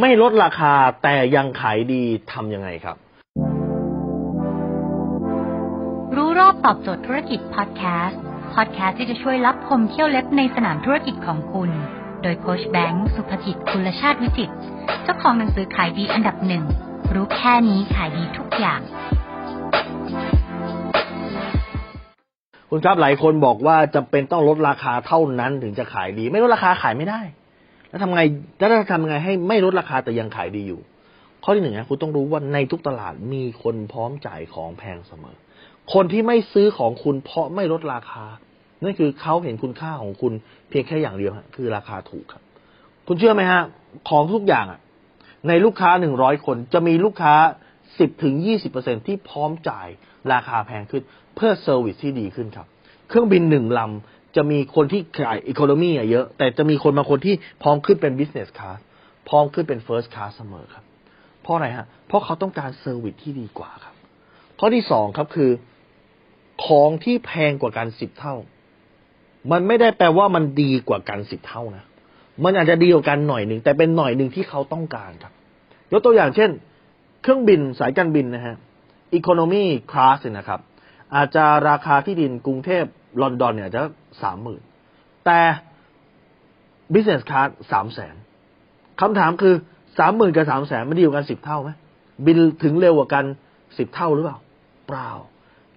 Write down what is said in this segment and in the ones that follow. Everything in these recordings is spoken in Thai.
ไม่ลดราคาแต่ยังขายดีทำยังไงครับ รู้รอบตอบโจทย์ธุรกิจพอดแคสต์พอดแคสต์ที่จะช่วยรับพมเที่ยวเล็บในสนามธุรกิจของคุณ โดยโคชแบงค์สุภกิจคุลชาติวิจิตรเจ้าของหนังสือขายดีอันดับหนึ่งรู้แค่นี้ขายดีทุกอย่าง คุณครับหลายคนบอกว่าจำเป็นต้องลดราคาเท่านั้นถึงจะขายดี ไม่ลดราคาขายไม่ได้ แล้วทำไงแล้วจะทำไงให้ไม่ลดราคาแต่ยังขายดีอยู่ ข้อที่หนึ่งนะคุณต้องรู้ว่าในทุกตลาดมีคนพร้อมจ่ายของแพงเสมอ คนที่ไม่ซื้อของคุณเพราะไม่ลดราคา นั่นคือเขาเห็นคุณค่าของคุณเพียงแค่อย่างเดียวคือราคาถูกครับ คุณเชื่อไหมฮะ ของทุกอย่างอะ ในลูกค้าหนึ่งร้อยคนจะมีลูกค้าสิบถึงยี่สิบเปอร์เซ็นที่พร้อมจ่ายราคาแพงขึ้น เพื่อเซอร์วิสที่ดีขึ้นครับ เครื่องบินหนึ่งลำ จะมีคนที่ขาย economy อะเยอะ แต่จะมีคนบางคนที่พร้อมขึ้นเป็น business class พร้อมขึ้นเป็น first class เสมอครับ เพราะอะไรฮะ เพราะเขาต้องการ service ที่ดีกว่าครับ ข้อที่สองครับคือ ของที่แพงกว่ากันสิบเท่า มันไม่ได้แปลว่ามันดีกว่ากันสิบเท่านะ มันอาจจะดีกว่ากันหน่อยหนึ่งแต่เป็นหน่อยหนึ่งที่เขาต้องการครับ ยกตัวอย่างเช่น เครื่องบินสายการบินนะฮะอีโคโนมี่คลาสนะครับอาจจะราคาที่ดินกรุงเทพ ลอนดอนเนี่ยจะสามหมื่นแต่บิสเนสคลาสสามแสนคำถามคือสามหมื่นกับสามแสนมันดีกว่ากันสิบเท่าไหมบินถึงเร็วกว่ากันสิบเท่าหรือเปล่า เปล่า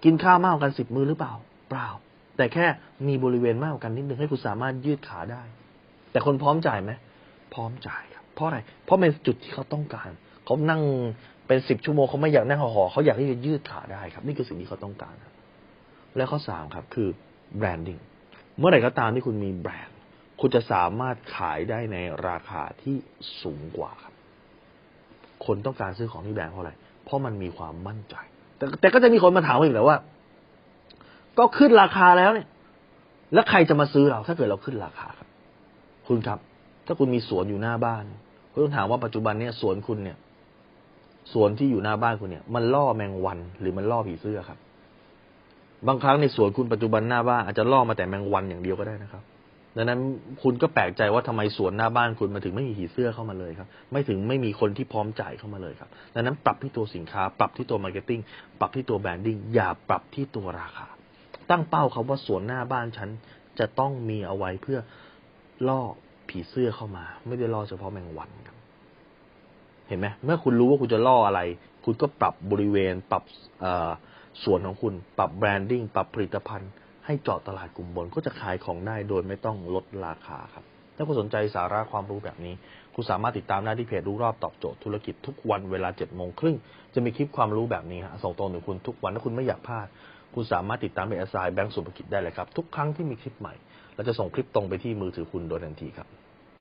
กินข้าวมากกว่ากันสิบมื้อหรือเปล่า เปล่า แต่แค่มีบริเวณมากกว่ากันนิดนึงให้คุณสามารถยืดขาได้ แต่คนพร้อมจ่ายไหมพร้อมจ่ายครับเพราะอะไร เพราะเป็นจุดที่เขาต้องการ เขานั่งเป็นสิบชั่วโมงเขาไม่อยากนั่งห่อๆเขาอยากที่จะยืดขาได้ครับ นี่คือสิ่งที่เขาต้องการครับและข้อสามครับคือ แบรนดิ้งเมื่อไหร่ก็ตามที่คุณมีแบรนด์ คุณจะสามารถขายได้ในราคาที่สูงกว่าครับ คนต้องการซื้อของที่แบรนด์เพราะอะไร เพราะมันมีความมั่นใจ แต่แต่ก็จะมีคนมาถามอีกแล้วว่า ก็ขึ้นราคาแล้วเนี่ย แล้วใครจะมาซื้อเรา ถ้าเกิดเราขึ้นราคาครับ คุณครับ ถ้าคุณมีสวนอยู่หน้าบ้าน คุณต้องถามว่าปัจจุบันเนี่ยสวนคุณเนี่ยสวนที่อยู่หน้าบ้านคุณเนี่ย มันล่อแมงวันหรือมันล่อผีเสื้อครับ บางครั้งในสวนคุณปัจจุบันหน้าบ้านอาจจะล่อมาแต่แมงวันอย่างเดียวก็ได้นะครับ ดังนั้นคุณก็แปลกใจว่าทำไมสวนหน้าบ้านคุณมาถึงไม่มีผีเสื้อเข้ามาเลยครับ ไม่ถึงไม่มีคนที่พร้อมจ่ายเข้ามาเลยครับ ดังนั้นปรับที่ตัวสินค้า ปรับที่ตัว marketing ปรับที่ตัว branding อย่าปรับที่ตัวราคา ตั้งเป้าครับว่าสวนหน้าบ้านฉันจะต้องมีเอาไว้เพื่อล่อผีเสื้อเข้ามา ไม่ได้ล่อเฉพาะแมงวันครับ เห็นไหมเมื่อคุณรู้ว่าคุณจะล่ออะไร คุณก็ปรับบริเวณ ปรับ สวนของคุณปรับแบรนดิ้งปรับผลิตภัณฑ์ ให้เจาะตลาดกลุ่มบน ก็จะขายของได้โดยไม่ต้องลดราคาครับ ถ้าคุณสนใจสาระความรู้แบบนี้ คุณสามารถติดตามได้ที่เพจรู้รอบตอบโจทย์ธุรกิจทุกวันเวลาเจ็ดโมงครึ่งจะมีคลิปความรู้แบบนี้ฮะส่งตรงถึงคุณทุกวันถ้าคุณไม่อยากพลาด คุณสามารถติดตามเอสไซแบงก์สุภกิจได้เลยครับทุกครั้งที่มีคลิปใหม่เราจะส่งคลิปตรงไปที่มือถือคุณโดยทันทีครับ